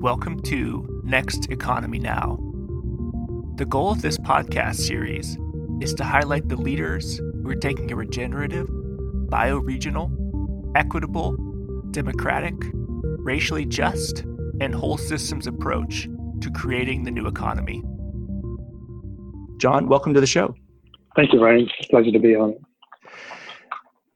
Welcome to Next Economy Now. The goal of this podcast series is to highlight the leaders who are taking a regenerative, bioregional, equitable, democratic, racially just, and whole systems approach to creating the new economy. John, welcome to the show. Thank you, Ryan. It's a Pleasure to be on.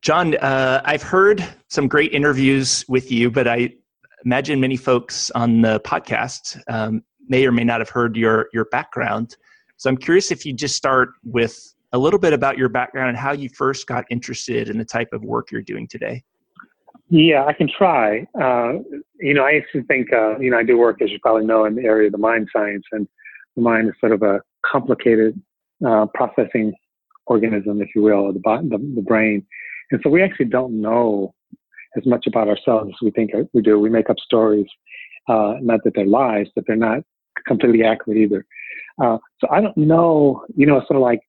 John, uh, I've heard some great interviews with you, but I imagine many folks on the podcast um, may or may not have heard your your background. So I'm curious if you just start with a little bit about your background and how you first got interested in the type of work you're doing today. Yeah, I can try. Uh, you know, I used to think, uh, you know, I do work, as you probably know, in the area of the mind science, and the mind is sort of a complicated uh, processing organism, if you will, the, the, the brain. And so we actually don't know as much about ourselves as we think we do. We make up stories, uh, not that they're lies, but they're not completely accurate either. Uh, so I don't know, you know, sort of like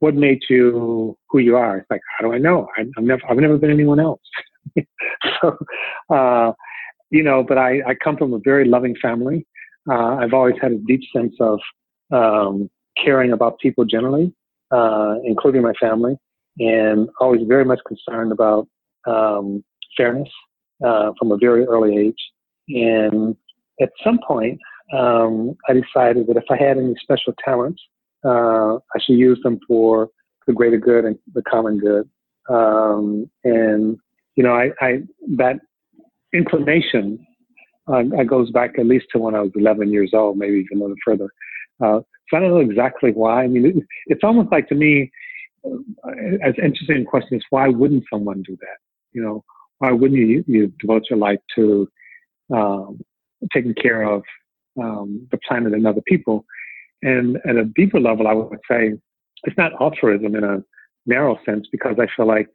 what made you who you are. It's like, how do I know? I, have never, I've never been anyone else. so, uh, you know, but I, I come from a very loving family. Uh, I've always had a deep sense of um, caring about people generally, uh, including my family, and always very much concerned about um, fairness uh, from a very early age. And at some point, um, I decided that if I had any special talents, uh, I should use them for the greater good and the common good. Um, and you know, I, I that inclination uh, goes back at least to when I was 11 years old, maybe even a little further. Uh, so I don't know exactly why. I mean, it, it's almost like to me, uh, as interesting a question is why wouldn't someone do that? You know, why wouldn't you, you devote your life to um, taking care of um, the planet and other people? And at a deeper level, I would say it's not altruism in a narrow sense because I feel like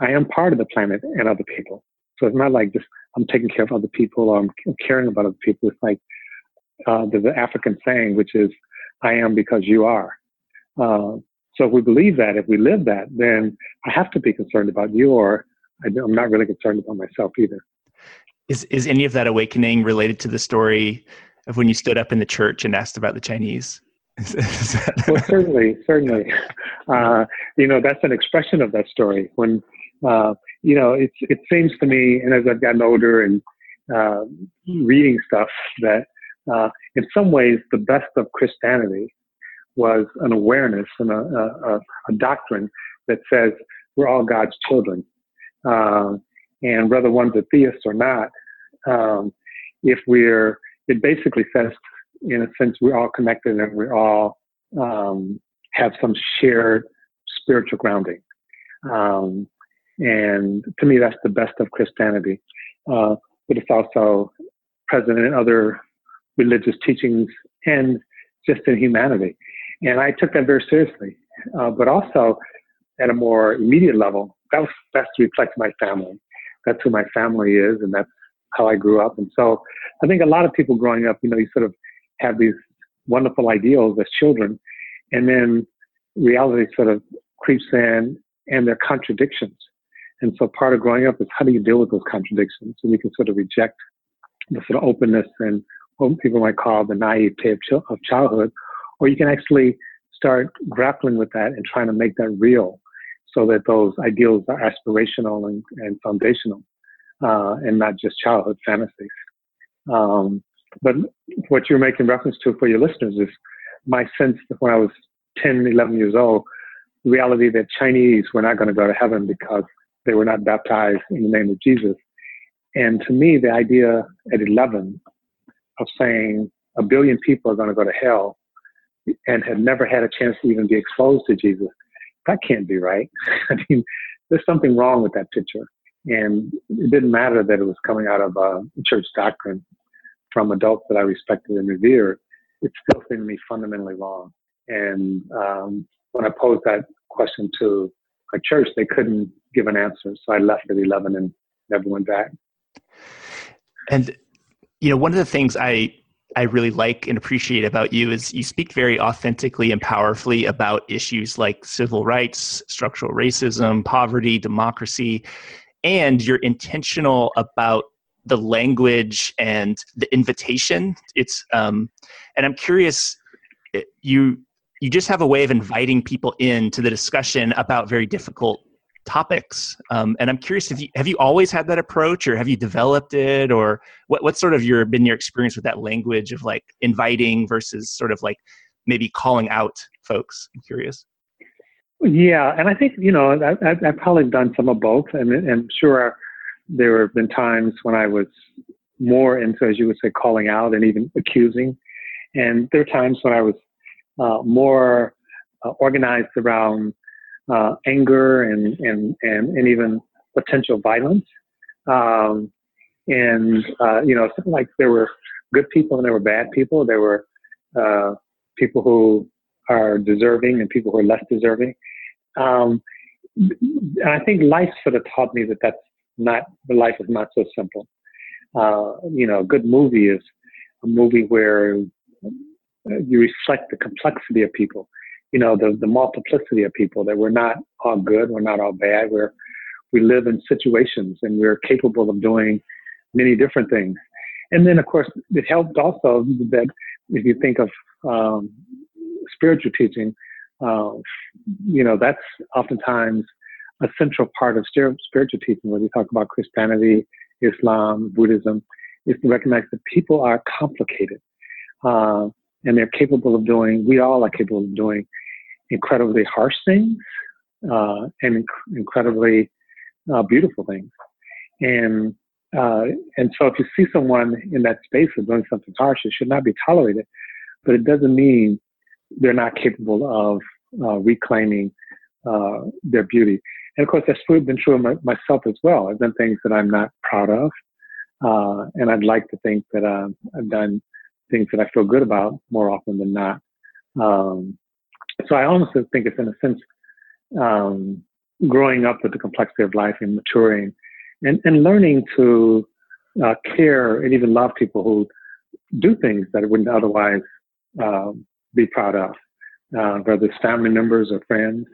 I am part of the planet and other people. So it's not like just I'm taking care of other people or I'm caring about other people. It's like uh, there's an African saying, which is, I am because you are. Uh, so if we believe that, if we live that, then I have to be concerned about you or I'm not really concerned about myself either. Is is any of that awakening related to the story of when you stood up in the church and asked about the Chinese? well, certainly, certainly. Uh, you know, that's an expression of that story. When uh, you know, it's it seems to me, and as I've gotten older and uh, reading stuff, that uh, in some ways the best of Christianity was an awareness and a, a, a doctrine that says we're all God's children um, and whether one's a theist or not, um, if we're, it basically says, in a sense, we're all connected and we all um, have some shared spiritual grounding. Um, and to me, that's the best of Christianity. Uh, but it's also present in other religious teachings and just in humanity. And I took that very seriously. Uh, but also, at a more immediate level, that was best to reflect my family. That's who my family is, and that's how I grew up. And so I think a lot of people growing up, you know, you sort of have these wonderful ideals as children, and then reality sort of creeps in and there are contradictions. And so part of growing up is how do you deal with those contradictions? So we can sort of reject the sort of openness and what people might call the naivete of childhood, or you can actually start grappling with that and trying to make that real so that those ideals are aspirational and, and foundational uh, and not just childhood fantasies. Um, but what you're making reference to for your listeners is my sense that when I was 10, 11 years old, the reality that Chinese were not going to go to heaven because they were not baptized in the name of Jesus. And to me, the idea at 11 of saying a billion people are going to go to hell and had never had a chance to even be exposed to Jesus that can't be right. I mean, there's something wrong with that picture. And it didn't matter that it was coming out of a church doctrine from adults that I respected and revered. It still seemed to me fundamentally wrong. And um, when I posed that question to my church, they couldn't give an answer. So I left at 11 and never went back. And, you know, one of the things I I really like and appreciate about you is you speak very authentically and powerfully about issues like civil rights, structural racism, poverty, democracy, and you're intentional about the language and the invitation. It's um, and I'm curious, you you just have a way of inviting people in to the discussion about very difficult topics. Um, and I'm curious if you have you always had that approach, or have you developed it, or what what's sort of your been your experience with that language of like inviting versus sort of like maybe calling out folks? I'm curious. Yeah, and I think you know I, have probably done some of both, and and I'm sure there have been times when I was more into, as you would say, calling out and even accusing, and there are times when I was uh, more uh, organized around uh, anger and, and and and even potential violence. Um, and uh, you know, like there were good people and there were bad people. There were uh, people who are deserving and people who are less deserving. Um, and I think life sort of taught me that that's not, life is not so simple. Uh, you know, a good movie is a movie where you reflect the complexity of people, you know, the, the multiplicity of people, that we're not all good, we're not all bad, we're, we live in situations and we're capable of doing many different things. And then, of course, it helped also that if you think of um, spiritual teaching, uh, you know, that's oftentimes a central part of spiritual teaching, when you talk about Christianity, Islam, Buddhism, is to recognize that people are complicated. Uh, and they're capable of doing, we all are capable of doing incredibly harsh things uh, and inc- incredibly uh, beautiful things. And uh, and so if you see someone in that space of doing something harsh, it should not be tolerated. But it doesn't mean they're not capable of uh, reclaiming uh, their beauty. And of course, that's been true of my, myself as well. I've done things that I'm not proud of. Uh, and I'd like to think that I've done things that I feel good about more often than not. Um, so I almost think it's in a sense um, growing up with the complexity of life and maturing and, and learning to uh, care and even love people who do things that wouldn't otherwise um, be proud of, uh, whether it's family members or friends.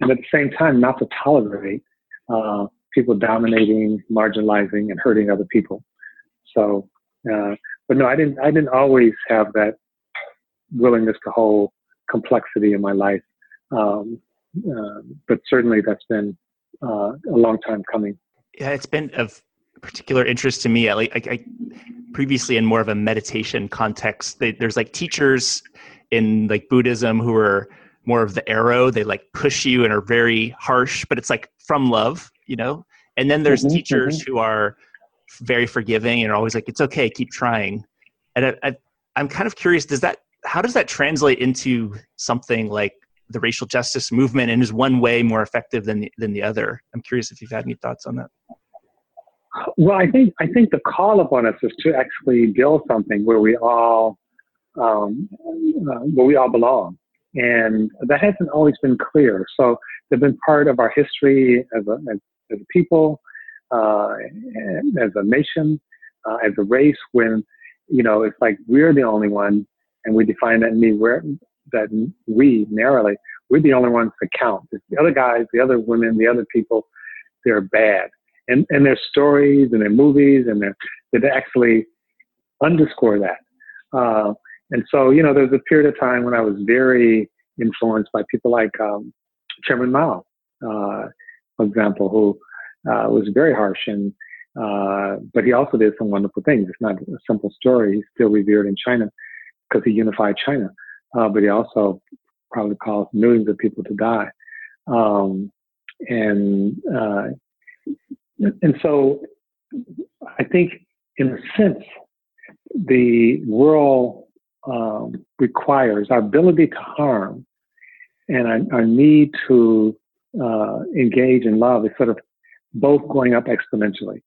And at the same time, not to tolerate uh, people dominating, marginalizing, and hurting other people. So, uh, but no, I didn't. I didn't always have that willingness to hold complexity in my life. Um, uh, but certainly, that's been uh, a long time coming. Yeah, it's been of particular interest to me. I, like I, I previously in more of a meditation context. They, there's like teachers in like Buddhism who are more of the arrow. They like push you and are very harsh, but it's like from love, you know. And then there's mm-hmm, teachers mm-hmm. who are very forgiving and always like, "It's okay, keep trying." And I, I, I'm kind of curious. Does that how does that translate into something like the racial justice movement? And is one way more effective than the, than the other? I'm curious if you've had any thoughts on that. Well, I think I think the call upon us is to actually build something where we all um, uh, where we all belong, and that hasn't always been clear. So they've been part of our history as a as, as a people, as a nation, uh, as a race. When you know it's like we're the only one, and we define that me where that we narrowly we're the only ones that count. The other guys, the other women, the other people, they're bad and and their stories and their movies and their that actually underscore that. Uh, and so, you know, there was a period of time when I was very influenced by people like um, Chairman Mao, uh, for example, who uh, was very harsh and uh, but he also did some wonderful things. It's not a simple story. He's still revered in China because he unified China, uh, but he also probably caused millions of people to die. Um, and uh, and so I think, in a sense, the world um, requires our ability to harm and our, our need to uh, engage in love is sort of both going up exponentially.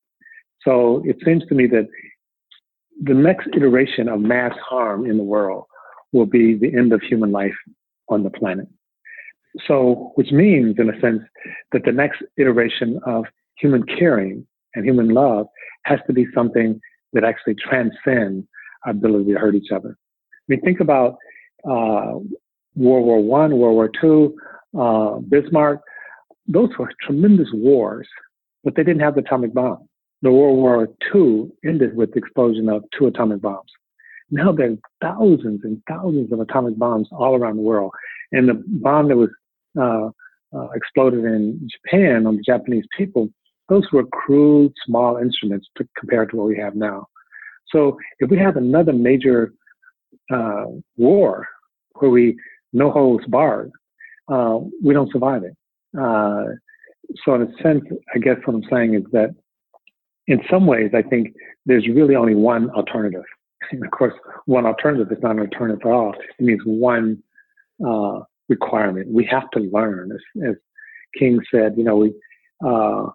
So it seems to me that the next iteration of mass harm in the world will be the end of human life on the planet. So, which means, in a sense, that the next iteration of human caring and human love has to be something that actually transcends our ability to hurt each other. I mean, think about uh, World War One, World War Two, uh, Bismarck. Those were tremendous wars, but they didn't have the atomic bomb. the World War II ended with the explosion of two atomic bombs. Now there are thousands and thousands of atomic bombs all around the world. And the bomb that was uh, uh, exploded in Japan on the Japanese people, those were crude, small instruments to, compared to what we have now. So if we have another major uh, war where we no holds barred, uh, we don't survive it. So in a sense, I guess what I'm saying is that in some ways, I think there's really only one alternative. And of course, one alternative is not an alternative at all. It means one uh, requirement. We have to learn. As, as, King said, you know, we uh,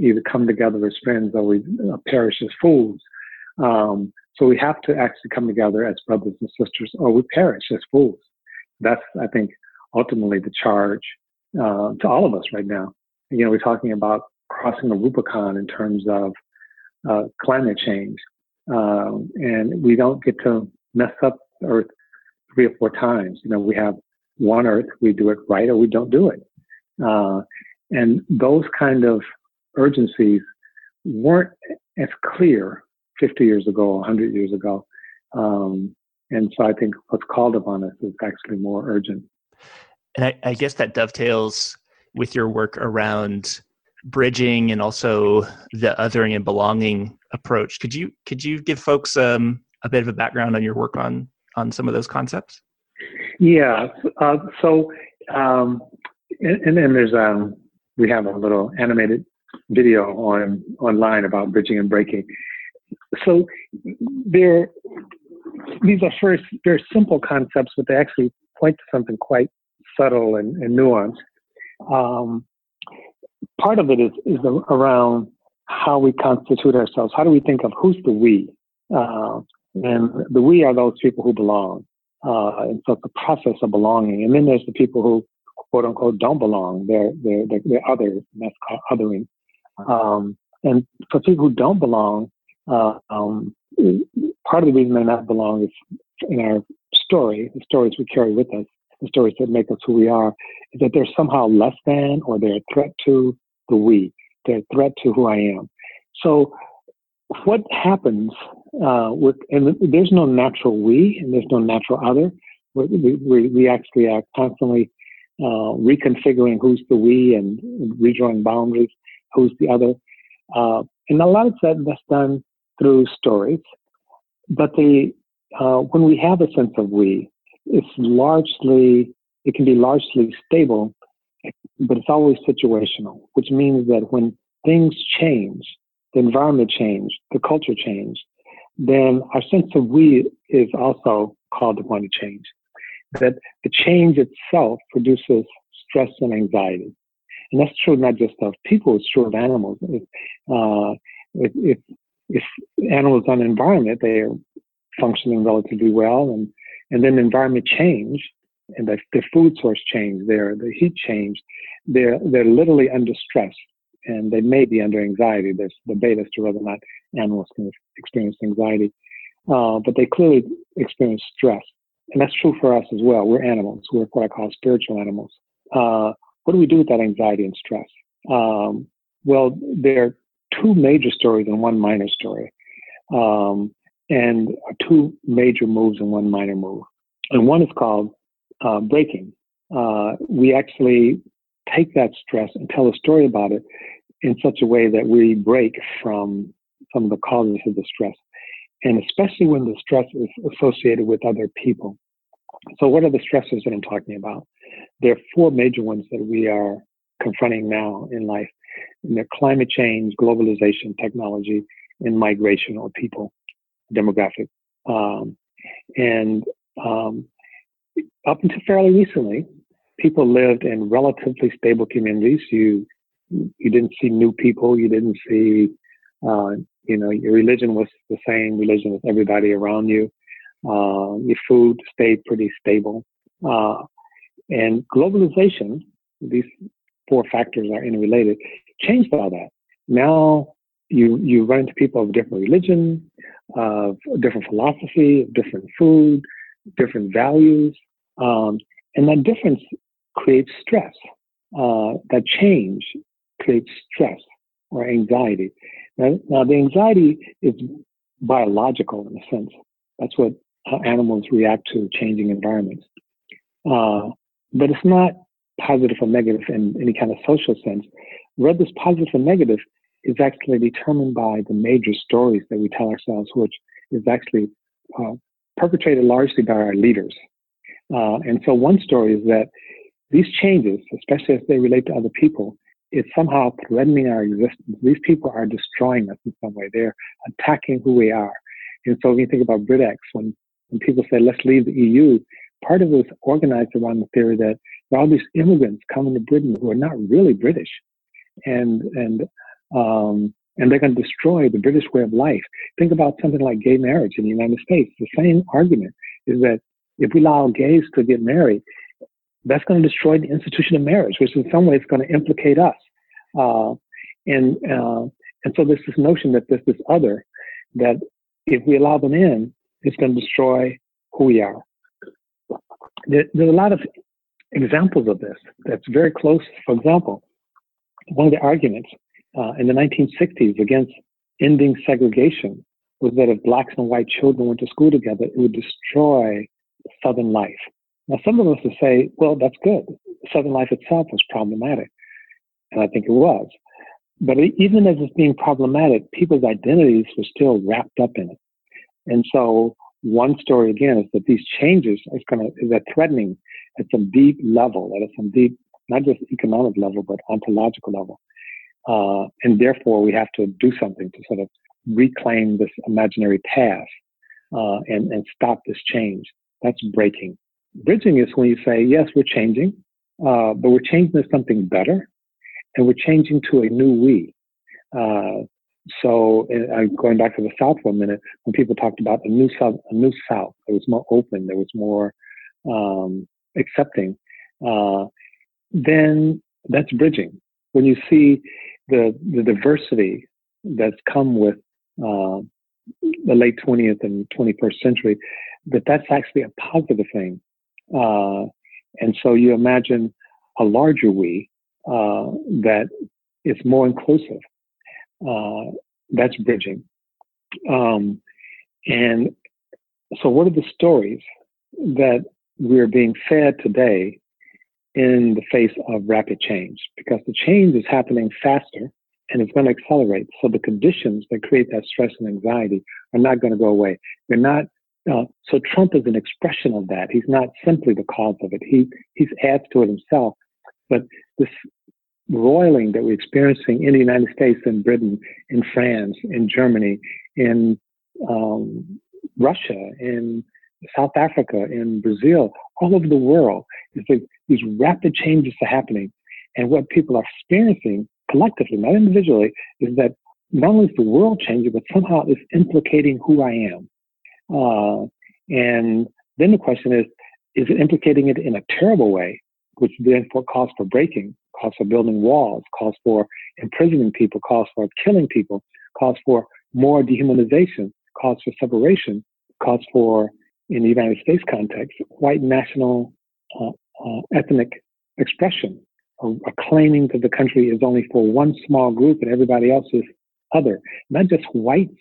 either come together as friends or we uh, perish as fools. Um, so we have to actually come together as brothers and sisters, or we perish as fools. That's, I think, ultimately the charge uh, to all of us right now. You know, we're talking about crossing the Rubicon in terms of uh, climate change, um, and we don't get to mess up Earth three or four times. You know, we have one Earth, we do it right or we don't do it, uh, and those kind of urgencies weren't as clear 50 years ago, 100 years ago. Um, and so I think what's called upon us is actually more urgent. And I, I guess that dovetails with your work around bridging and also the othering and belonging approach. Could you could you give folks um, a bit of a background on your work on on some of those concepts? Yeah. Uh, so um, and, then there's um we have a little animated video on online about bridging and breaking. So there these are first very simple concepts, but they actually point to something quite subtle and, and nuanced. Um, part of it is, is around how we constitute ourselves. How do we think of who's the we? Uh, and the we are those people who belong. Uh, and so it's a process of belonging. And then there's the people who, quote unquote, don't belong. They're, they're, they're, they're others, and that's called othering. Um, and for people who don't belong, uh, um, part of the reason they not belong is in our story, the stories we carry with us, the stories that make us who we are, is that they're somehow less than or they're a threat to the we. They're a threat to who I am. So what happens uh, with, and there's no natural we and there's no natural other. We, we, we actually are constantly uh, reconfiguring who's the we and, redrawing boundaries, who's the other. Uh, and a lot of that that's done through stories. But the uh, when we have a sense of we, it's largely it can be largely stable, but it's always situational, which means that when things change, the environment change, the culture change, then our sense of we is also called upon to change. That the change itself produces stress and anxiety. And that's true not just of people, it's true of animals. If, uh, if, if, if animals on environment, they are functioning relatively well, and, and then the environment change, and the, the food source change, their the heat changed, they're they're literally under stress, and they may be under anxiety. There's debate as to whether or not animals can experience anxiety, uh, but they clearly experience stress, and that's true for us as well. We're animals. We're what I call spiritual animals. Uh, what do we do with that anxiety and stress? Um, well, there are two major stories and one minor story, um, and two major moves and one minor move. And one is called uh, breaking. Uh, we actually take that stress and tell a story about it in such a way that we break from some of the causes of the stress. And especially when the stress is associated with other people. So, what are the stressors that I'm talking about? There are four major ones that we are confronting now in life. And they're climate change, globalization, technology, and migration or people, demographic. Um, and um, up until fairly recently, people lived in relatively stable communities. You you didn't see new people. You didn't see, uh, you know, your religion was the same religion as everybody around you. Uh, your food stayed pretty stable. Uh, and globalization, these four factors are interrelated, changed all that. Now you you run into people of different religion, of different philosophy, of different food, different values, um, and that difference creates stress. Uh, that change creates stress or anxiety. Right? Now, the anxiety is biological in a sense. That's what animals react to changing environments. Uh, but it's not positive or negative in any kind of social sense. Whether it's positive or negative is actually determined by the major stories that we tell ourselves, which is actually uh, perpetrated largely by our leaders. Uh, and so one story is that these changes, especially as they relate to other people, is somehow threatening our existence. These people are destroying us in some way. They're attacking who we are. And so when you think about Brexit, when, when people say, let's leave the EU, part of it was organized around the theory that all these immigrants coming to Britain who are not really British. And, and, um, and they're going to destroy the British way of life. Think about something like gay marriage in the United States. The same argument is that if we allow gays to get married, that's going to destroy the institution of marriage, which in some ways is going to implicate us. Uh, and uh, and so there's this notion that there's this other that if we allow them in, it's going to destroy who we are. There, there's a lot of examples of this that's very close. For example, one of the arguments uh, in the 1960s against ending segregation was that if blacks and white children went to school together, it would destroy Southern life. Now, some of us would say, well, that's good. Southern life itself was problematic. And I think it was. But even as it's being problematic, people's identities were still wrapped up in it. And so one story again is that these changes is to, is that threatening at some deep level, at some deep, not just economic level, but ontological level. Uh, and therefore we have to do something to sort of reclaim this imaginary past uh, and, and stop this change. That's breaking. Bridging is when you say, yes, we're changing, uh, but we're changing to something better, and we're changing to a new we. Uh, so, going back to the South for a minute, when people talked about a new South, a new South, it was more open, there was more um, accepting. Uh, then that's bridging. When you see the the diversity that's come with uh, the late 20th and 21st century, that that's actually a positive thing. Uh, and so you imagine a larger we uh, that is more inclusive. Uh, that's bridging. Um, and so, what are the stories that we're being fed today in the face of rapid change? Because the change is happening faster and it's going to accelerate. So, the conditions that create that stress and anxiety are not going to go away. They're not uh, so Trump is an expression of that. He's not simply the cause of it. He he adds to it himself. But this roiling that we're experiencing in the United States, in Britain, in France, in Germany, in um, Russia, in South Africa, in Brazil, all over the world, is that these rapid changes are happening. And what people are experiencing collectively, not individually, is that not only is the world changing, but somehow it's implicating who I am. Uh, and then the question is, is it implicating it in a terrible way, which then calls for breaking, calls for building walls, calls for imprisoning people, calls for killing people, calls for more dehumanization, calls for separation, calls for, in the United States context, white national uh, uh, ethnic expression, a, a claiming that the country is only for one small group and everybody else is other, not just whites,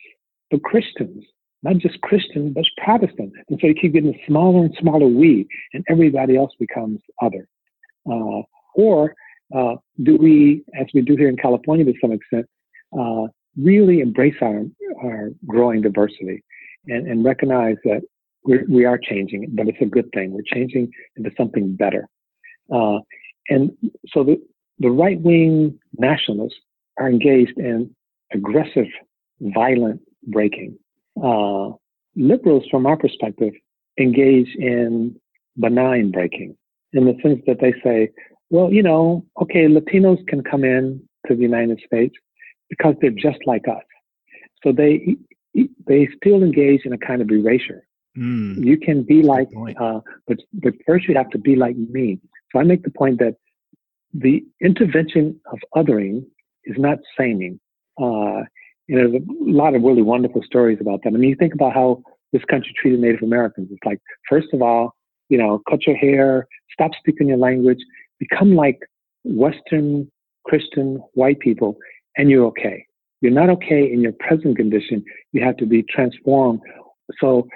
but Christians, not just Christian, but Protestant. And so you keep getting smaller and smaller we, and everybody else becomes other. Uh, or uh, do we, as we do here in California to some extent, uh, really embrace our, our growing diversity and, and recognize that we're, we are changing, but it's a good thing. We're changing into something better. Uh, and so the, the right wing nationalists are engaged in aggressive, violent breaking uh, liberals, from our perspective, engage in benign breaking in the sense that they say, well, you know, okay, Latinos can come in to the United States because they're just like us. So they they still engage in a kind of erasure. Mm, you can be like, uh, but but first you have to be like me. So I make the point that the intervention of othering is not saming. Uh, and there's a lot of really wonderful stories about that. I mean, you think about how this country treated Native Americans. It's like, first of all, you know, cut your hair, stop speaking your language, become like Western Christian white people, and you're okay. you're not okay in your present condition. You have to be transformed. So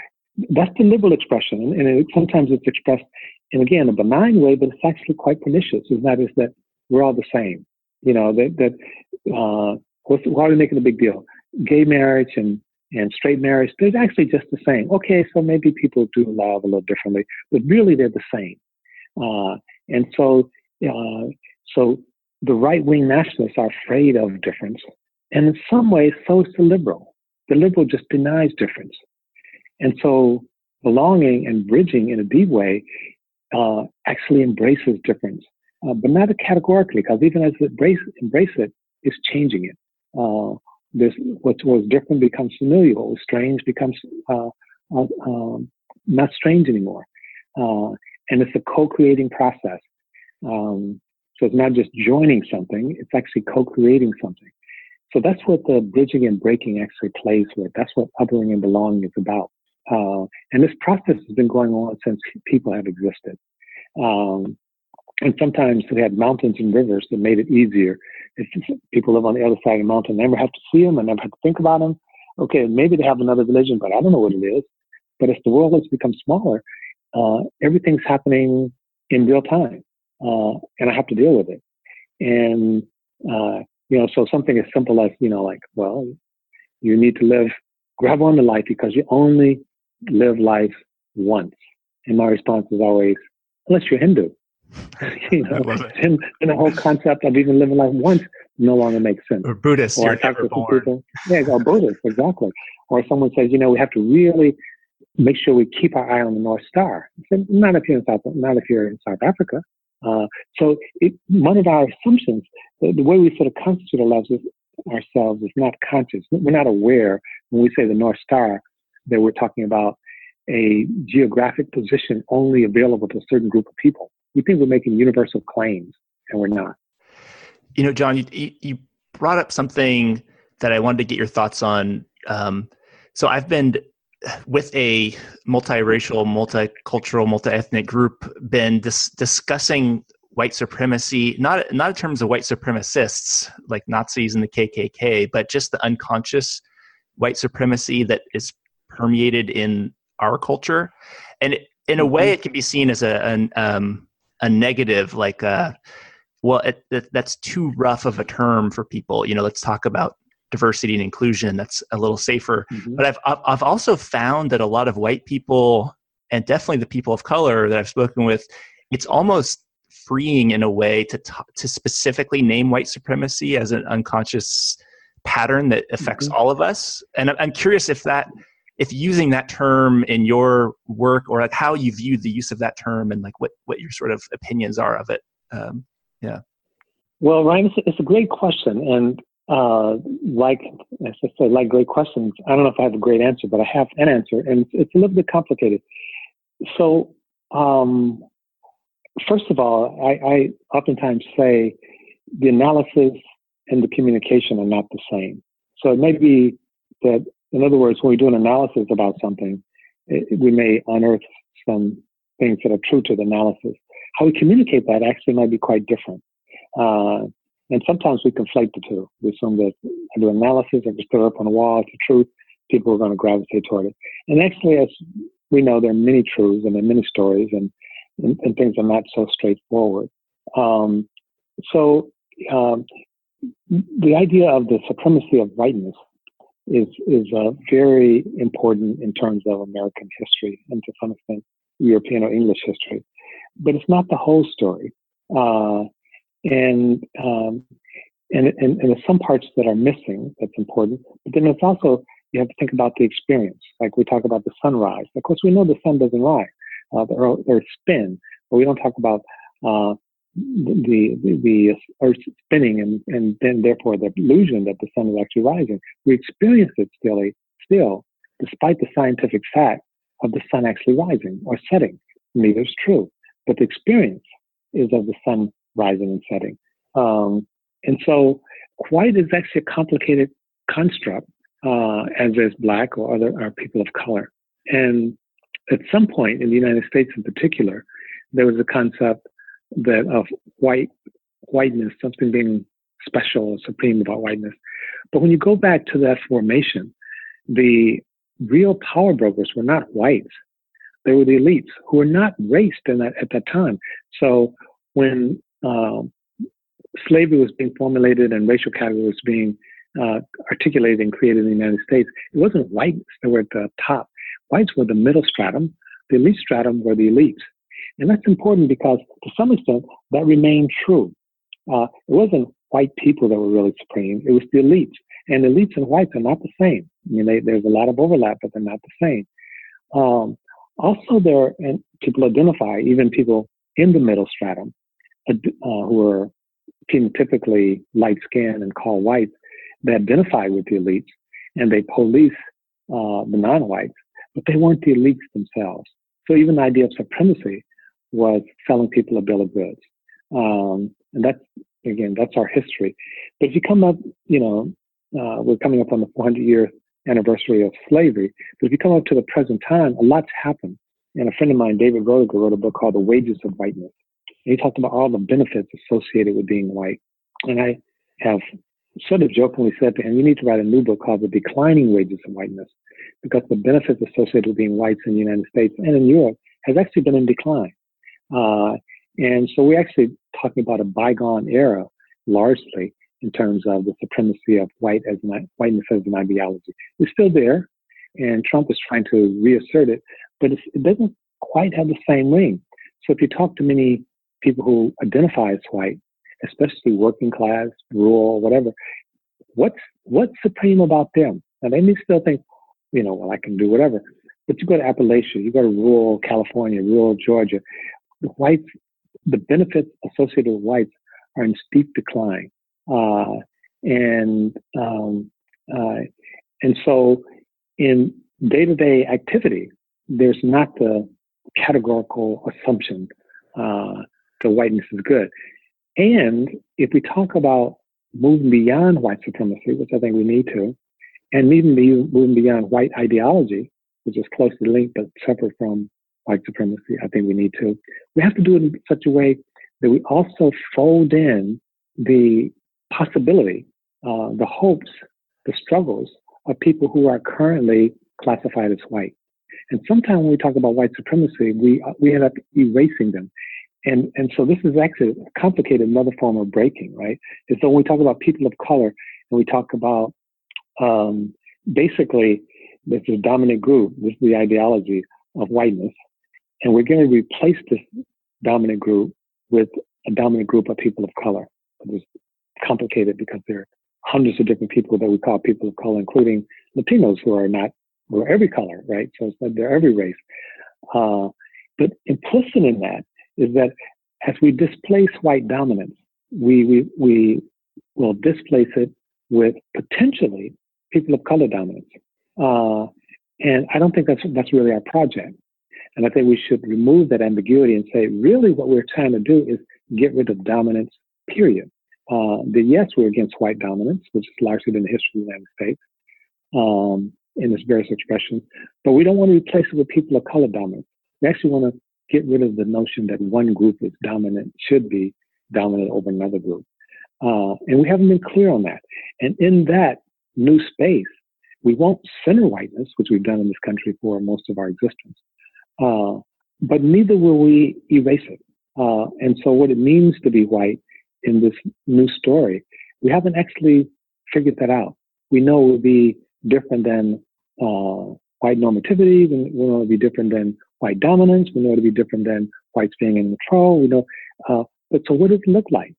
that's the liberal expression, and, and it, sometimes it's expressed in again a benign way, but it's actually quite pernicious. And that is that we're all the same. You know that that uh, why are we making a big deal? Gay marriage and and straight marriage, they're actually just the same. Okay, so maybe people do love a little differently, but really they're the same. Uh, and so, uh, so the right wing nationalists are afraid of difference. And in some ways, so is the liberal. The liberal just denies difference. And so belonging and bridging in a deep way uh, actually embraces difference, uh, but not categorically, because even as it embrace, embrace it, it's changing it. Uh, this what was different becomes familiar. What was strange becomes uh, uh, um, not strange anymore. Uh, and it's a co-creating process. Um, so it's not just joining something; it's actually co-creating something. So that's what the bridging and breaking actually plays with. That's what othering and belonging is about. Uh, and this process has been going on since people have existed. Um, and sometimes we had mountains and rivers that made it easier. If people live on the other side of the mountain, never have to see them and never have to think about them. Okay, maybe they have another religion, but I don't know what it is. But as the world has become smaller, uh, everything's happening in real time, uh, and I have to deal with it. And uh, you know, so something as simple as you know, like, well, you need to live, grab on to life because you only live life once. And my response is always, unless you're Hindu. you know, and, and, the whole concept of even living life once no longer makes sense. Or Buddhist, or you're never born. People, yeah, or Buddhist, exactly. Or someone says, you know, we have to really make sure we keep our eye on the North Star. Said, not if you're in South, not if you're in South Africa. Uh, so it, one of our assumptions, the, the, way we sort of constitute ourselves is, ourselves is not conscious. We're not aware when we say the North Star that we're talking about a geographic position only available to a certain group of people. We think we're making universal claims, and we're not. You know, John, you, you brought up something that I wanted to get your thoughts on. Um, so I've been with a multiracial, multicultural, multi-ethnic group, been dis- discussing white supremacy, not not in terms of white supremacists like Nazis and the KKK, but just the unconscious white supremacy that is permeated in our culture, and in a way, mm-hmm. it can be seen as a an, um, a negative, like uh, well, it, it, that's too rough of a term for people. You know, let's talk about diversity and inclusion. That's a little safer. Mm-hmm. But I've I've also found that a lot of white people and definitely the people of color that I've spoken with, it's almost freeing in a way to t- to specifically name white supremacy as an unconscious pattern that affects mm-hmm. all of us. And I'm curious if that if using that term in your work or like how you view the use of that term and like what what your sort of opinions are of it um, yeah. Well ryan it's, it's, a great question and uh, like as i say like great questions. I don't know if i have a great answer but i have an answer and it's, it's a little bit complicated. So um, first of all I, I oftentimes say the analysis and the communication are not the same. So it may be that in other words, when we do an analysis about something, it, we may unearth some things that are true to the analysis. How we communicate that actually might be quite different. Uh, and sometimes we conflate the two. We assume that I do analysis, I just put it up on a wall, it's the truth, people are going to gravitate toward it. And actually, as we know, there are many truths and there are many stories, and, and, and things are not so straightforward. Um, so, um, the idea of the supremacy of whiteness is is uh, very important in terms of American history and to some extent European or English history, but it's not the whole story. Uh, and, um, and and and there's some parts that are missing that's important. But then it's also you have to think about the experience. Like we talk about the sunrise. Of course, we know the sun doesn't rise; uh, the Earth spin, but we don't talk about uh, the, the, the Earth spinning and, and then therefore the illusion that the sun is actually rising. We experience it still, still, despite the scientific fact of the sun actually rising or setting. Neither is true, but the experience is of the sun rising and setting. Um, and so white is actually a complicated construct, uh, as is black or other or people of color. And at some point in the United States in particular, there was a concept that of white whiteness, something being special or supreme about whiteness. But when you go back to that formation, the real power brokers were not whites. They were the elites who were not raced in that, at that time. So when um, slavery was being formulated and racial category was being uh, articulated and created in the United States, it wasn't whites that were at the top. Whites were the middle stratum. The elite stratum were the elites. And that's important because to some extent that remained true. Uh, it wasn't white people that were really supreme. It was the elites. And elites and whites are not the same. I mean, they, there's a lot of overlap, but they're not the same. Also, there and people identify, even people in the middle stratum, uh, who are phenotypically light skinned and called whites, they identify with the elites and they police uh, the non whites, but they weren't the elites themselves. So even the idea of supremacy was selling people a bill of goods. Um, and that's, again, that's our history. But if you come up, you know, uh, we're coming up on the 400 year anniversary of slavery. But if you come up to the present time, a lot's happened. And a friend of mine, David Roediger, wrote a book called The Wages of Whiteness. And he talked about all the benefits associated with being white. And I have sort of jokingly said to him, you need to write a new book called The Declining Wages of Whiteness, because the benefits associated with being whites in the United States and in Europe has actually been in decline. Uh, and so we're actually talking about a bygone era largely in terms of the supremacy of white as an, whiteness as an ideology. It's still there, and Trump is trying to reassert it, but it doesn't quite have the same ring. So if you talk to many people who identify as white, especially working class, rural, whatever, what's what's supreme about them? Now they may still think, you know, well I can do whatever. But you go to Appalachia, you go to rural California, rural Georgia, whites, the benefits associated with whites are in steep decline. Uh, and um, uh, and so in day-to-day activity, there's not the categorical assumption uh, that whiteness is good. And if we talk about moving beyond white supremacy, which I think we need to, and even moving beyond white ideology, which is closely linked but separate from white supremacy, I think we need to. We have to do it in such a way that we also fold in the possibility, uh, the hopes, the struggles of people who are currently classified as white. And sometimes when we talk about white supremacy, we we end up erasing them. And and so this is actually a complicated another form of breaking, right? And so when we talk about people of color and we talk about um, basically this is dominant group, this is the ideology of whiteness, and we're going to replace this dominant group with a dominant group of people of color. It's complicated because there are hundreds of different people that we call people of color, including Latinos who are not, who are every color, right? So they're every race. Uh, but implicit in that is that as we displace white dominance, we, we, we will displace it with potentially people of color dominance. Uh, and I don't think that's, that's really our project. And I think we should remove that ambiguity and say, really, what we're trying to do is get rid of dominance, period. Uh, that yes, we're against white dominance, which has largely been the history of the United States um, in its various expressions, but we don't want to replace it with people of color dominance. We actually want to get rid of the notion that one group is dominant, should be dominant over another group. Uh, and we haven't been clear on that. And in that new space, we won't center whiteness, which we've done in this country for most of our existence. Uh, but neither will we erase it. Uh, and so, what it means to be white in this new story, we haven't actually figured that out. We know it will be different than uh, white normativity. We know it will be different than white dominance. We know it will be different than whites being in control. We know, uh, but so what does it look like?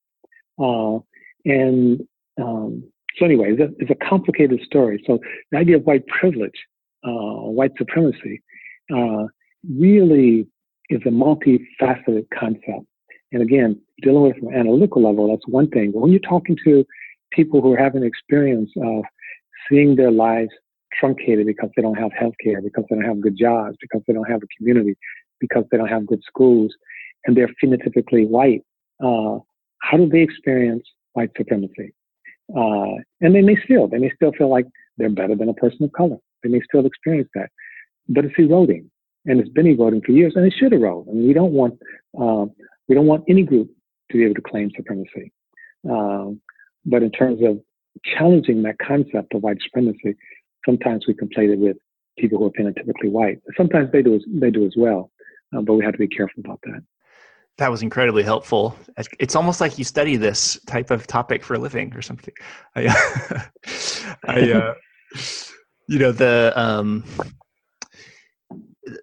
Uh, and um, so, anyway, it's a, it's a, complicated story. So, the idea of white privilege, white supremacy, uh, really is a multifaceted concept. And again, dealing with it from an analytical level, that's one thing. But when you're talking to people who are having experience of seeing their lives truncated because they don't have health care, because they don't have good jobs, because they don't have a community, because they don't have good schools, and they're phenotypically white, uh, how do they experience white supremacy? Uh, and they may still, they may still feel like they're better than a person of color. They may still experience that, but it's eroding and it's been eroding for years, and it should erode. I mean, we don't want uh, we don't want any group to be able to claim supremacy. Um, But in terms of challenging that concept of white supremacy, sometimes we conflate it with people who are phenotypically white. Sometimes they do as, they do as well, uh, but we have to be careful about that. That was incredibly helpful. It's almost like you study this type of topic for a living or something. I, I uh, you know, the um,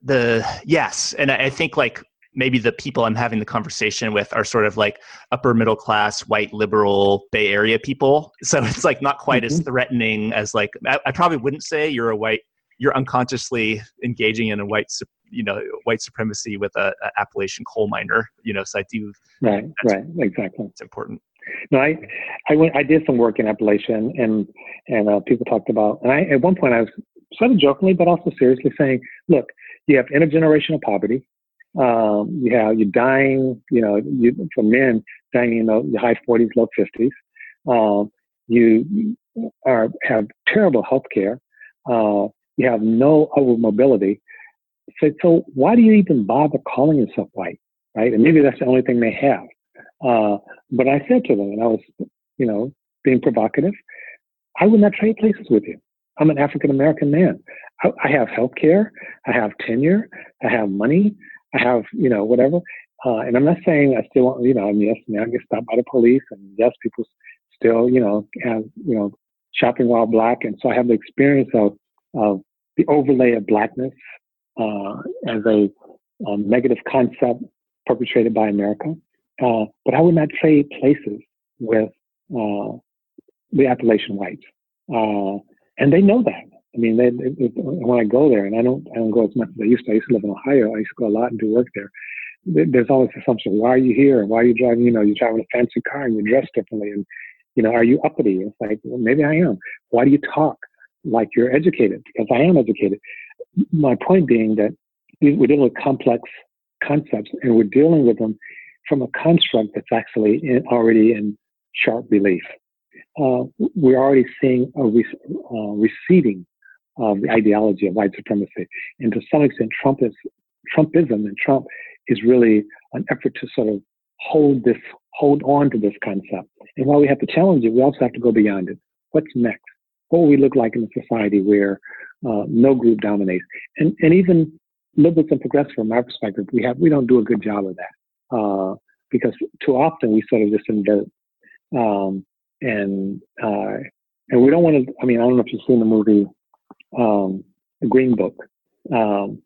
the yes, and I think like maybe the people I'm having the conversation with are sort of like upper middle class, white liberal Bay Area people. So it's like not quite mm-hmm. as threatening as like I, I, probably wouldn't say you're a white you're unconsciously engaging in a white you know white supremacy with a, a Appalachian coal miner. You know, so I do right, right, exactly. It's important. No, I, I went, I did some work in Appalachian, and and uh, people talked about, and I at one point I was sort of jokingly, but also seriously saying, look, you have intergenerational poverty. Um, you have you're dying, you know, you, for men dying in the high 40s, low 50s. Um, you are have terrible health care. Uh, you have no upward mobility. So, so why do you even bother calling yourself white, right? And maybe that's the only thing they have. Uh, but I said to them, and I was, you know, being provocative, I would not trade places with you. I'm an African American man. I, I, have health care. I have tenure. I have money. I have, you know, whatever. Uh, and I'm not saying I still want, you know, I mean, yes, now I get stopped by the police, and yes, people still, you know, have, you know, shopping while black, and so I have the experience of of the overlay of blackness uh, as a um, negative concept perpetrated by America. Uh, but I would not trade places with uh, the Appalachian whites, uh, and they know that. I mean, they, when I go there, and I don't, I don't go as much as I used to. I used to live in Ohio. I used to go a lot and do work there. There's always the assumption: Why are you here? Why are you driving? You know, you're driving a fancy car and you're dressed differently, and you know, are you uppity? It's like, well, maybe I am. Why do you talk like you're educated? Because I am educated. My point being that we're dealing with complex concepts, and we're dealing with them from a construct that's actually in, already in sharp relief. Uh, we're already seeing a re- uh, receding of the ideology of white supremacy. And to some extent, Trump is, Trumpism and Trump is really an effort to sort of hold this, hold on to this concept. And while we have to challenge it, we also have to go beyond it. What's next? What will we look like in a society where uh, no group dominates? And, and even liberals and progressives, from my perspective, we have we don't do a good job of that uh, because too often we sort of just invert, um, and uh, and we don't want to. I mean, I don't know if you've seen the movie um, The Green Book. Um,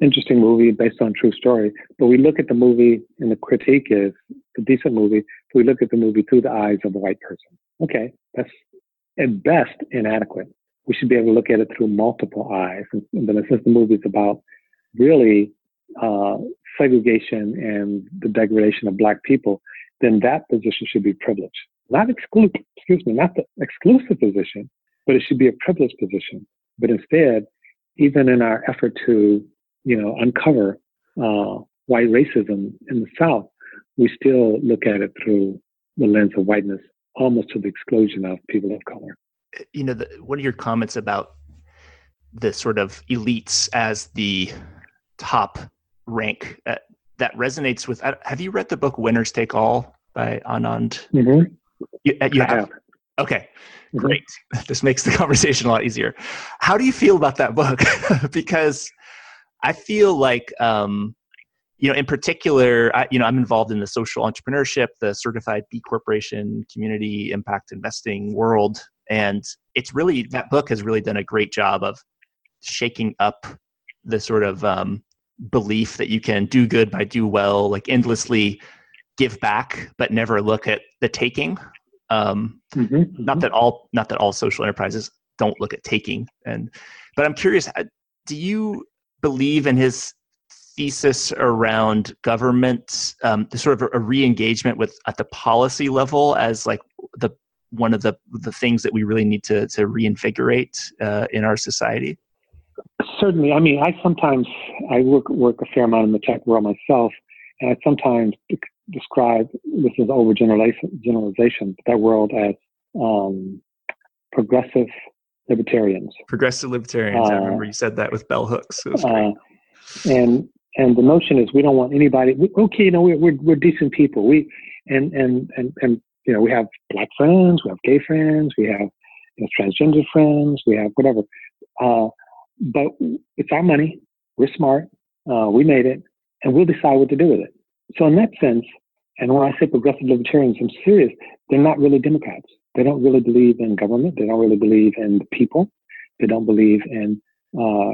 interesting movie based on true story. But we look at the movie, and the critique is a decent movie. We look at the movie through the eyes of a white person. Okay, that's at best inadequate. We should be able to look at it through multiple eyes. And, since the movie is about really uh, segregation and the degradation of black people, then that position should be privileged. Not exclude, excuse me, not the exclusive position, but it should be a privileged position. But instead, even in our effort to, you know, uncover uh, white racism in the South, we still look at it through the lens of whiteness, almost to the exclusion of people of color. You know, the, one of your comments about the sort of elites as the top rank uh, that resonates with. Uh, have you read the book "Winners Take All" by Anand? Mm-hmm. You, uh, you have? have? Okay, mm-hmm. great. This makes the conversation a lot easier. How do you feel about that book? because I feel like, um, you know, in particular, I, you know, I'm involved in the social entrepreneurship, the certified B Corporation, community impact investing world, and it's really that book has really done a great job of shaking up the sort of um, belief that you can do good by do well, like endlessly give back, but never look at the taking. Um, mm-hmm, mm-hmm. Not that all not that all social enterprises don't look at taking, and but I'm curious. Uh, do you believe in his thesis around government, um, the sort of a, a re-engagement with at the policy level as like the one of the the things that we really need to to reinvigorate uh, in our society? Certainly. I mean, I sometimes I work work a fair amount in the tech world myself, and I sometimes describe this is overgeneralization generalization that world as um, progressive libertarians. Progressive libertarians. Uh, I remember you said that with bell hooks. It was great. Uh, and and the notion is we don't want anybody. We, okay, you know, we're, we're we're decent people. We and and and and you know, we have black friends, we have gay friends, we have you know, transgender friends, we have whatever. Uh, but it's our money. We're smart. Uh, we made it, and we'll decide what to do with it. So in that sense, and when I say progressive libertarians, I'm serious. They're not really Democrats. They don't really believe in government. They don't really believe in the people. They don't believe in uh,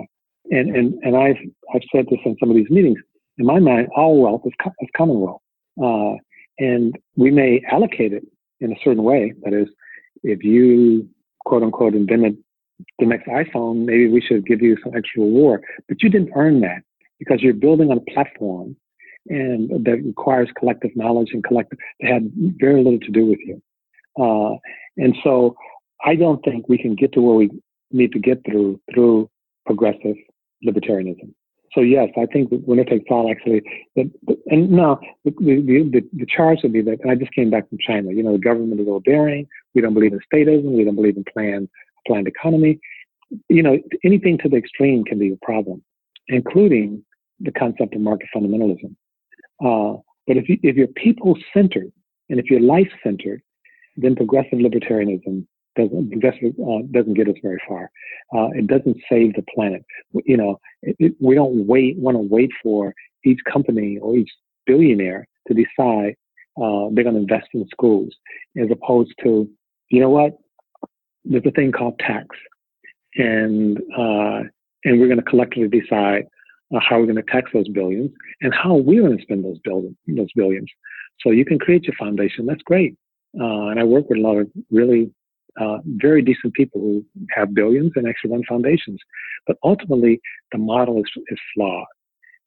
and and and I've I've said this in some of these meetings. In my mind, all wealth is, co- is commonwealth, uh, and we may allocate it in a certain way. That is, if you quote unquote invented the next iPhone, maybe we should give you some extra reward. But you didn't earn that because you're building on a platform and that requires collective knowledge and collective that had very little to do with you. Uh, and so I don't think we can get to where we need to get through through progressive libertarianism. So yes, I think winner takes all actually. That, and now the, the, the, the charge would be that. And I just came back from China. You know, the government is overbearing. We don't believe in statism. We don't believe in planned planned economy. You know, anything to the extreme can be a problem, including the concept of market fundamentalism. Uh, but if you, if you're people centered and if you're life centered, then progressive libertarianism doesn't uh, doesn't get us very far. Uh, it doesn't save the planet. You know, it, it, we don't wait want to wait for each company or each billionaire to decide uh, they're going to invest in schools, as opposed to, you know what? There's a thing called tax, and uh, and we're going to collectively decide uh, how we're going to tax those billions and how we're going to spend those billions. Those billions. So you can create your foundation. That's great. Uh, and I work with a lot of really uh, very decent people who have billions and actually run foundations. But ultimately, the model is, is flawed.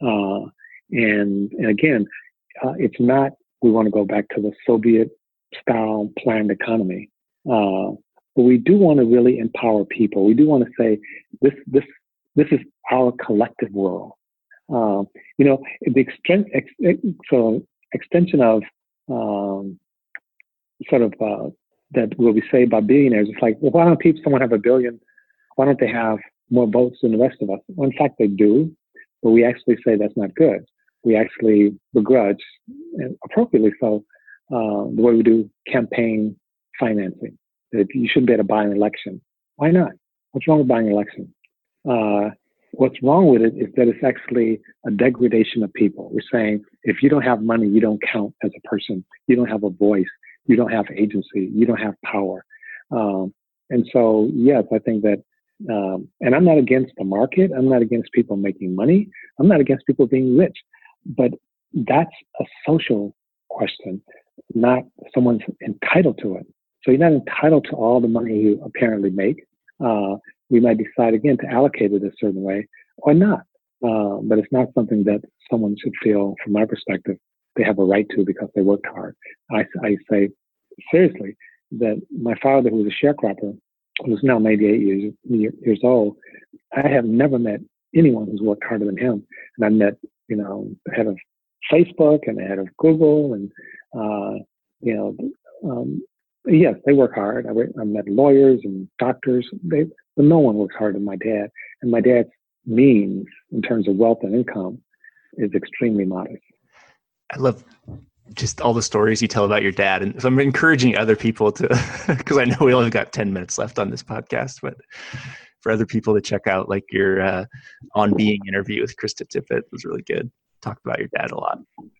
Uh, and, and, again, uh, it's not, we want to go back to the Soviet style planned economy. Uh, but we do want to really empower people. We do want to say this, this, this is our collective world. Uh, you know, the extent, ex, so extension of um, sort of uh, that will be saved by billionaires. It's like, well, why don't people, someone have a billion? Why don't they have more votes than the rest of us? Well, in fact, they do, but we actually say that's not good. We actually begrudge, appropriately so, uh, the way we do campaign financing. That you shouldn't be able to buy an election. Why not? What's wrong with buying an election? Uh, what's wrong with it is that it's actually a degradation of people. We're saying if you don't have money, you don't count as a person. You don't have a voice you don't have agency, you don't have power. Um, and so, yes, I think that, um, and I'm not against the market. I'm not against people making money. I'm not against people being rich, but that's a social question, not someone's entitled to it. So you're not entitled to all the money you apparently make. Uh, we might decide again to allocate it a certain way or not. Uh, but it's not something that someone should feel, from my perspective, they have a right to because they worked hard. I, I say seriously that my father, who was a sharecropper, who's now 98 years, years old, I have never met anyone who's worked harder than him. And I met, you know, the head of Facebook and the head of Google and, uh, you know, um, yes, they work hard. I, I met lawyers and doctors. They, but no one works harder than my dad. And my dad's means in terms of wealth and income is extremely modest. I love just all the stories you tell about your dad. And so I'm encouraging other people to, because I know we only got 10 minutes left on this podcast, but for other people to check out like your uh, on being interview with Krista Tippett was really good. Talked about your dad a lot.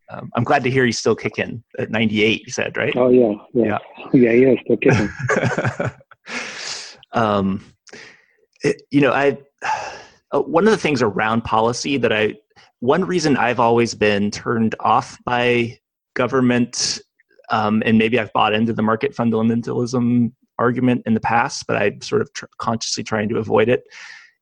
Um, I'm glad to hear he's still kicking at 98, you said, right? Oh, yeah. Yeah. Yeah, yeah, he's still kicking. um, it, you know, I, uh, one of the things around policy that I one reason I've always been turned off by government, um, and maybe I've bought into the market fundamentalism argument in the past, but I'm sort of tr- consciously trying to avoid it.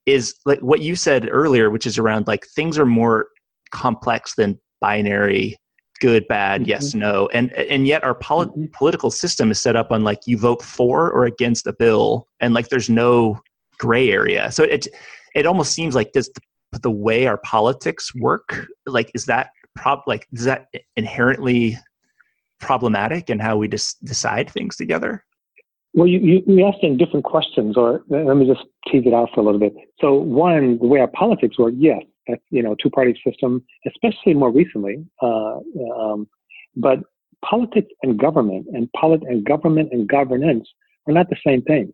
Is like what you said earlier, which is around like things are more complex than binary good bad mm-hmm. yes no and and yet our poli- mm-hmm. political system is set up on like you vote for or against a bill and like there's no gray area. So it it almost seems like does the the way our politics work like is that prob like is that inherently problematic in how we just decide things together? Well you, you, you different questions or let me just tease it out for a little bit. So one the way our politics work yes that's you know two party system especially more recently uh, um, but politics and government and polit- and government and governance are not the same thing.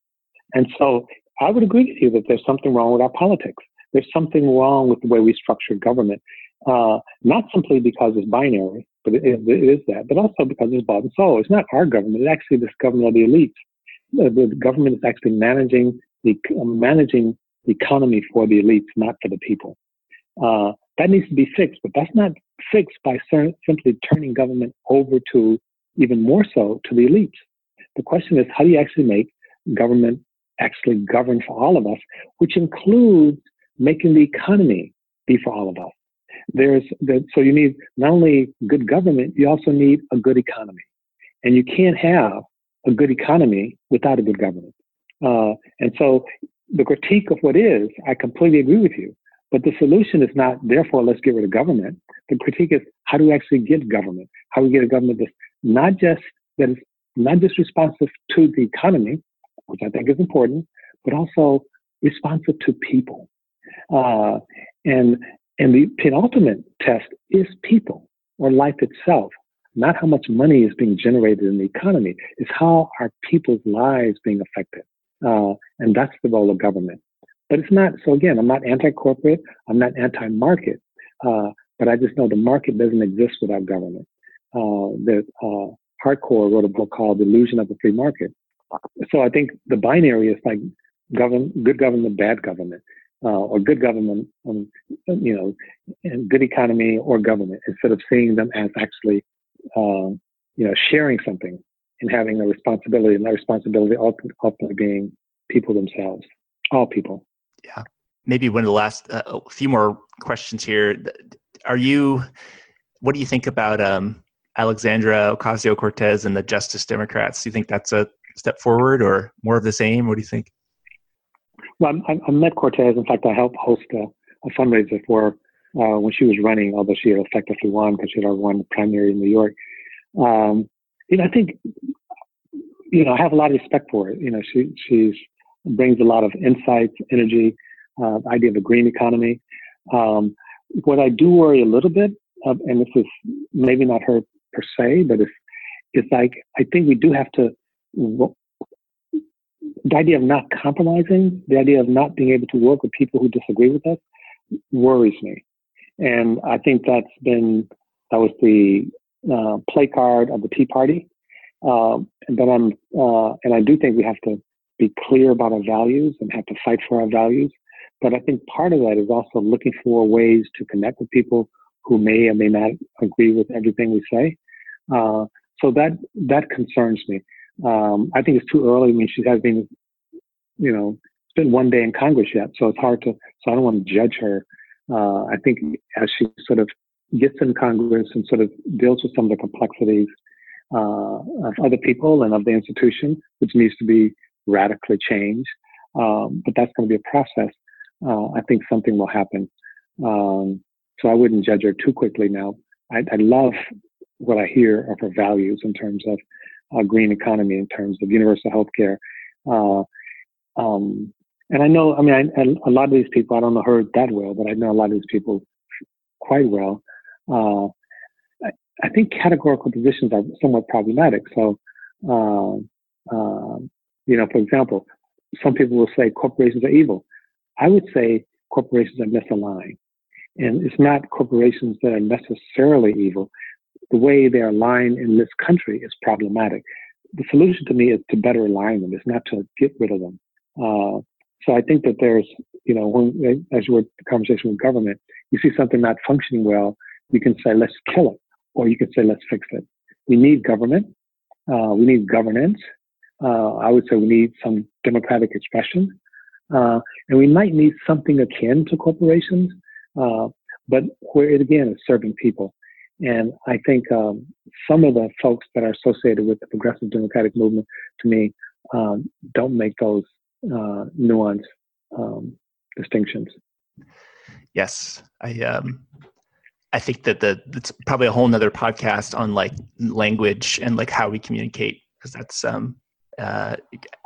And so I would agree with you that there's something wrong with our politics. There's something wrong with the way we structure government, uh, not simply because it's binary, but it, it is that, but also because it's bought and sold. It's not our government; it's actually this government of the elites. The, the government is actually managing the uh, managing the economy for the elites, not for the people. Uh, that needs to be fixed, but that's not fixed by simply turning government over to even more so to the elites. The question is, how do you actually make government actually govern for all of us, which includes making the economy be for all of us. There's the, so you need not only good government, you also need a good economy, and you can't have a good economy without a good government. Uh, and so the critique of what is, I completely agree with you. But the solution is not, therefore, let's get rid of government. The critique is, how do we actually get government? How do we get a government that's not just that is not just responsive to the economy, which I think is important, but also responsive to people. Uh, and and the penultimate test is people or life itself, not how much money is being generated in the economy. It's how are people's lives being affected, uh, and that's the role of government. But it's not. So again, I'm not anti-corporate. I'm not anti-market. Uh, but I just know the market doesn't exist without government. Uh, that uh, Harcourt wrote a book called The Illusion of the Free Market, so I think the binary is like govern, good government, bad government, uh, or good government, um, you know, and good economy or government, instead of seeing them as actually, um, you know, sharing something and having a responsibility, and that responsibility ultimately being people themselves, all people. Yeah. Maybe one of the last, uh, few more questions here. Are you, what do you think about um, Alexandria Ocasio Cortez and the Justice Democrats? Do you think that's a step forward or more of the same? What do you think? Well, I, met Cortez. In fact, I helped host a, a fundraiser for uh, when she was running, although she had effectively won because she had won the primary in New York. Um, you know, I think, you know, I have a lot of respect for it. You know, she she's brings a lot of insights, energy, uh, idea of a green economy. Um, what I do worry a little bit, of, and this is maybe not her per se, but it's it's like I think we do have to the idea of not compromising, the idea of not being able to work with people who disagree with us worries me. And I think that's been, that was the uh, play card of the Tea Party. Uh, and I'm, uh, and I do think we have to be clear about our values and have to fight for our values. But I think part of that is also looking for ways to connect with people who may or may not agree with everything we say. Uh, so that that concerns me. Um, I think it's too early. I mean, she has been, you know, it's been one day in Congress yet, so it's hard to. So I don't want to judge her. Uh, I think as she sort of gets in Congress and sort of deals with some of the complexities uh, of other people and of the institution, which needs to be radically changed. Um, but that's going to be a process. Uh, I think something will happen. Um, so I wouldn't judge her too quickly now. I, I love what I hear of her values in terms of uh, green economy in terms of universal health care. Uh, um, and I know, I mean, I, I, a lot of these people, I don't know her that well, but I know a lot of these people quite well. Uh, I, I, think categorical positions are somewhat problematic. So, uh, uh, you know, for example, some people will say corporations are evil. I would say corporations are misaligned. And it's not corporations that are necessarily evil the way they're aligned in this country is problematic. The solution to me is to better align them, is not to get rid of them. Uh, so I think that there's, you know, when, as you were the conversation with government, you see something not functioning well, you can say, let's kill it, or you can say, let's fix it. We need government. Uh, we need governance. Uh, I would say we need some democratic expression. Uh, and we might need something akin to corporations, uh, but where it again is serving people. And I think um, some of the folks that are associated with the progressive democratic movement, to me, um, don't make those uh, nuanced um, distinctions. Yes, I um, I think that the it's probably a whole nother podcast on like language and like how we communicate because that's um, uh,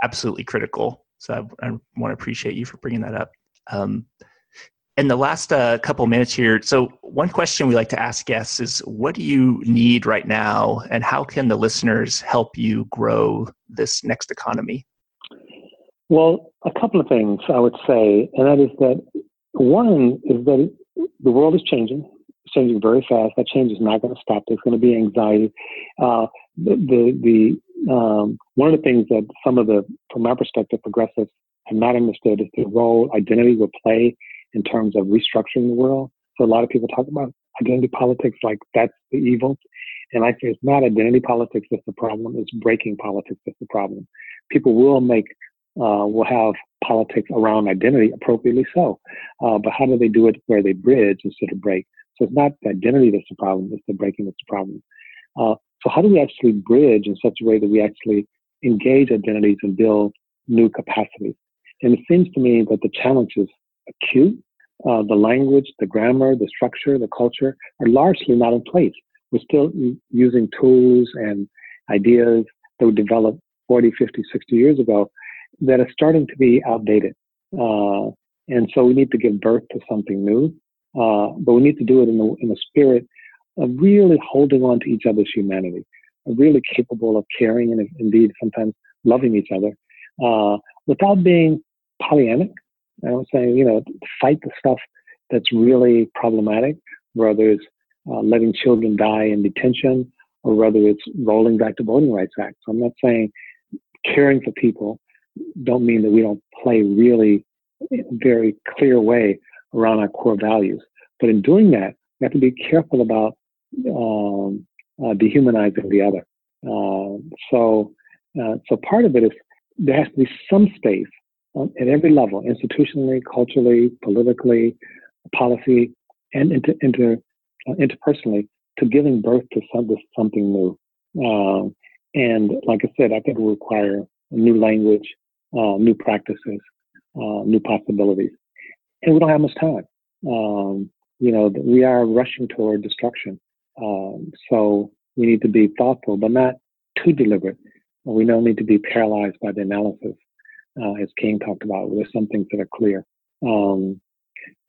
absolutely critical. So I, I want to appreciate you for bringing that up. Um, in the last uh, couple minutes here, so one question we like to ask guests is what do you need right now, and how can the listeners help you grow this next economy? Well, a couple of things I would say, and that is that one is that the world is changing. It's changing very fast. That change is not going to stop. There's going to be anxiety. Uh, the the, the um, one of the things that some of the, from my perspective, progressives have not understood is the role identity will play in terms of restructuring the world. So a lot of people talk about identity politics like that's the evil. And I say it's not identity politics that's the problem, it's breaking politics that's the problem. People will make, uh, will have politics around identity, appropriately so. Uh, but how do they do it where they bridge instead of break? So it's not the identity that's the problem, it's the breaking that's the problem. Uh, so how do we actually bridge in such a way that we actually engage identities and build new capacities? And it seems to me that the challenge is acute. Uh, the language, the grammar, the structure, the culture are largely not in place. We're still using tools and ideas that were developed 40, 50, 60 years ago that are starting to be outdated. Uh, and so we need to give birth to something new. Uh, but we need to do it in the, in the spirit of really holding on to each other's humanity, really capable of caring and indeed sometimes loving each other uh, without being Pollyannic. I would say, you know, fight the stuff that's really problematic, whether it's uh, letting children die in detention or whether it's rolling back the Voting Rights Act. So I'm not saying caring for people don't mean that we don't play really very clear way around our core values. But in doing that, we have to be careful about um, uh, dehumanizing the other. Uh, so, uh, so part of it is there has to be some space um, at every level, institutionally, culturally, politically, policy, and inter, inter uh, interpersonally, to giving birth to some, something new. Um, and like I said, I think it will require new language, uh, new practices, uh, new possibilities. And we don't have much time. Um, you know, we are rushing toward destruction. Um, so we need to be thoughtful, but not too deliberate. We don't need to be paralyzed by the analysis, uh, as King talked about. There's some things that are clear. Um,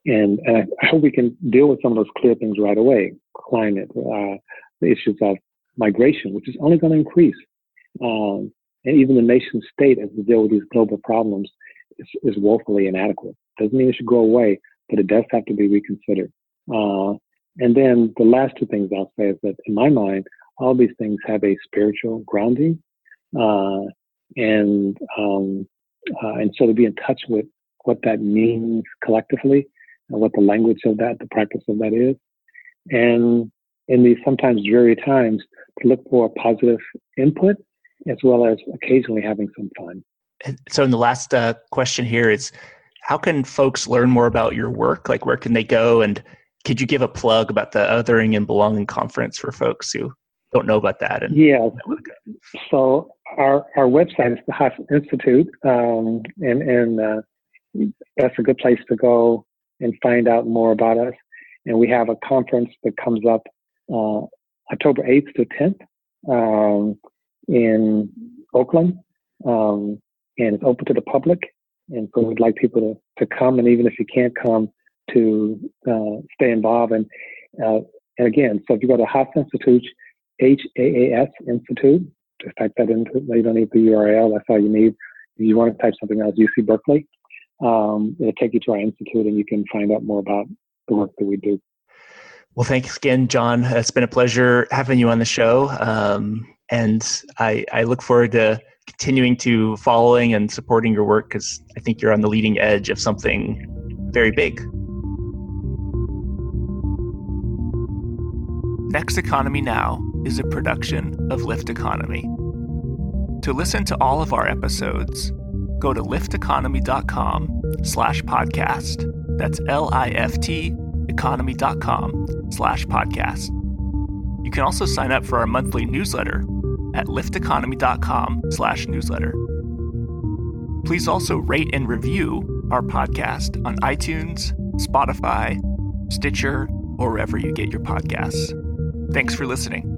and, and I, I, hope we can deal with some of those clear things right away. Climate, uh, the issues of migration, which is only going to increase. Um, and even the nation state as we deal with these global problems is, is woefully inadequate. Doesn't mean it should go away, but it does have to be reconsidered. Uh, and then the last two things I'll say is that in my mind, all these things have a spiritual grounding. Uh, and, um, uh, and so to be in touch with what that means collectively and what the language of that, the practice of that is. And in these sometimes dreary times, to look for positive input as well as occasionally having some fun. So, in the last uh, question here is how can folks learn more about your work? Like, where can they go? And could you give a plug about the Othering and Belonging Conference for folks who don't know about that? And yeah. So our our website is the Haas Institute, um, and and uh, that's a good place to go and find out more about us. And we have a conference that comes up uh, October 8th to 10th um, in Oakland, um, and it's open to the public. And so we'd like people to, to come, and even if you can't come, to uh, stay involved. And uh, and again, so if you go to Haas Institute, H A A S Institute, just type that into. You don't need the URL. That's all you need. If you want to type something else, UC Berkeley, um, it'll take you to our institute, and you can find out more about the work that we do. Well, thanks again, John. It's been a pleasure having you on the show, um, and I, I look forward to continuing to following and supporting your work because I think you're on the leading edge of something very big. Next Economy Now is a production of Lift Economy. To listen to all of our episodes, go to lifteconomy.com slash podcast. That's L-I-F-T economy.com slash podcast. You can also sign up for our monthly newsletter at lifteconomy.com slash newsletter. Please also rate and review our podcast on iTunes, Spotify, Stitcher, or wherever you get your podcasts. Thanks for listening.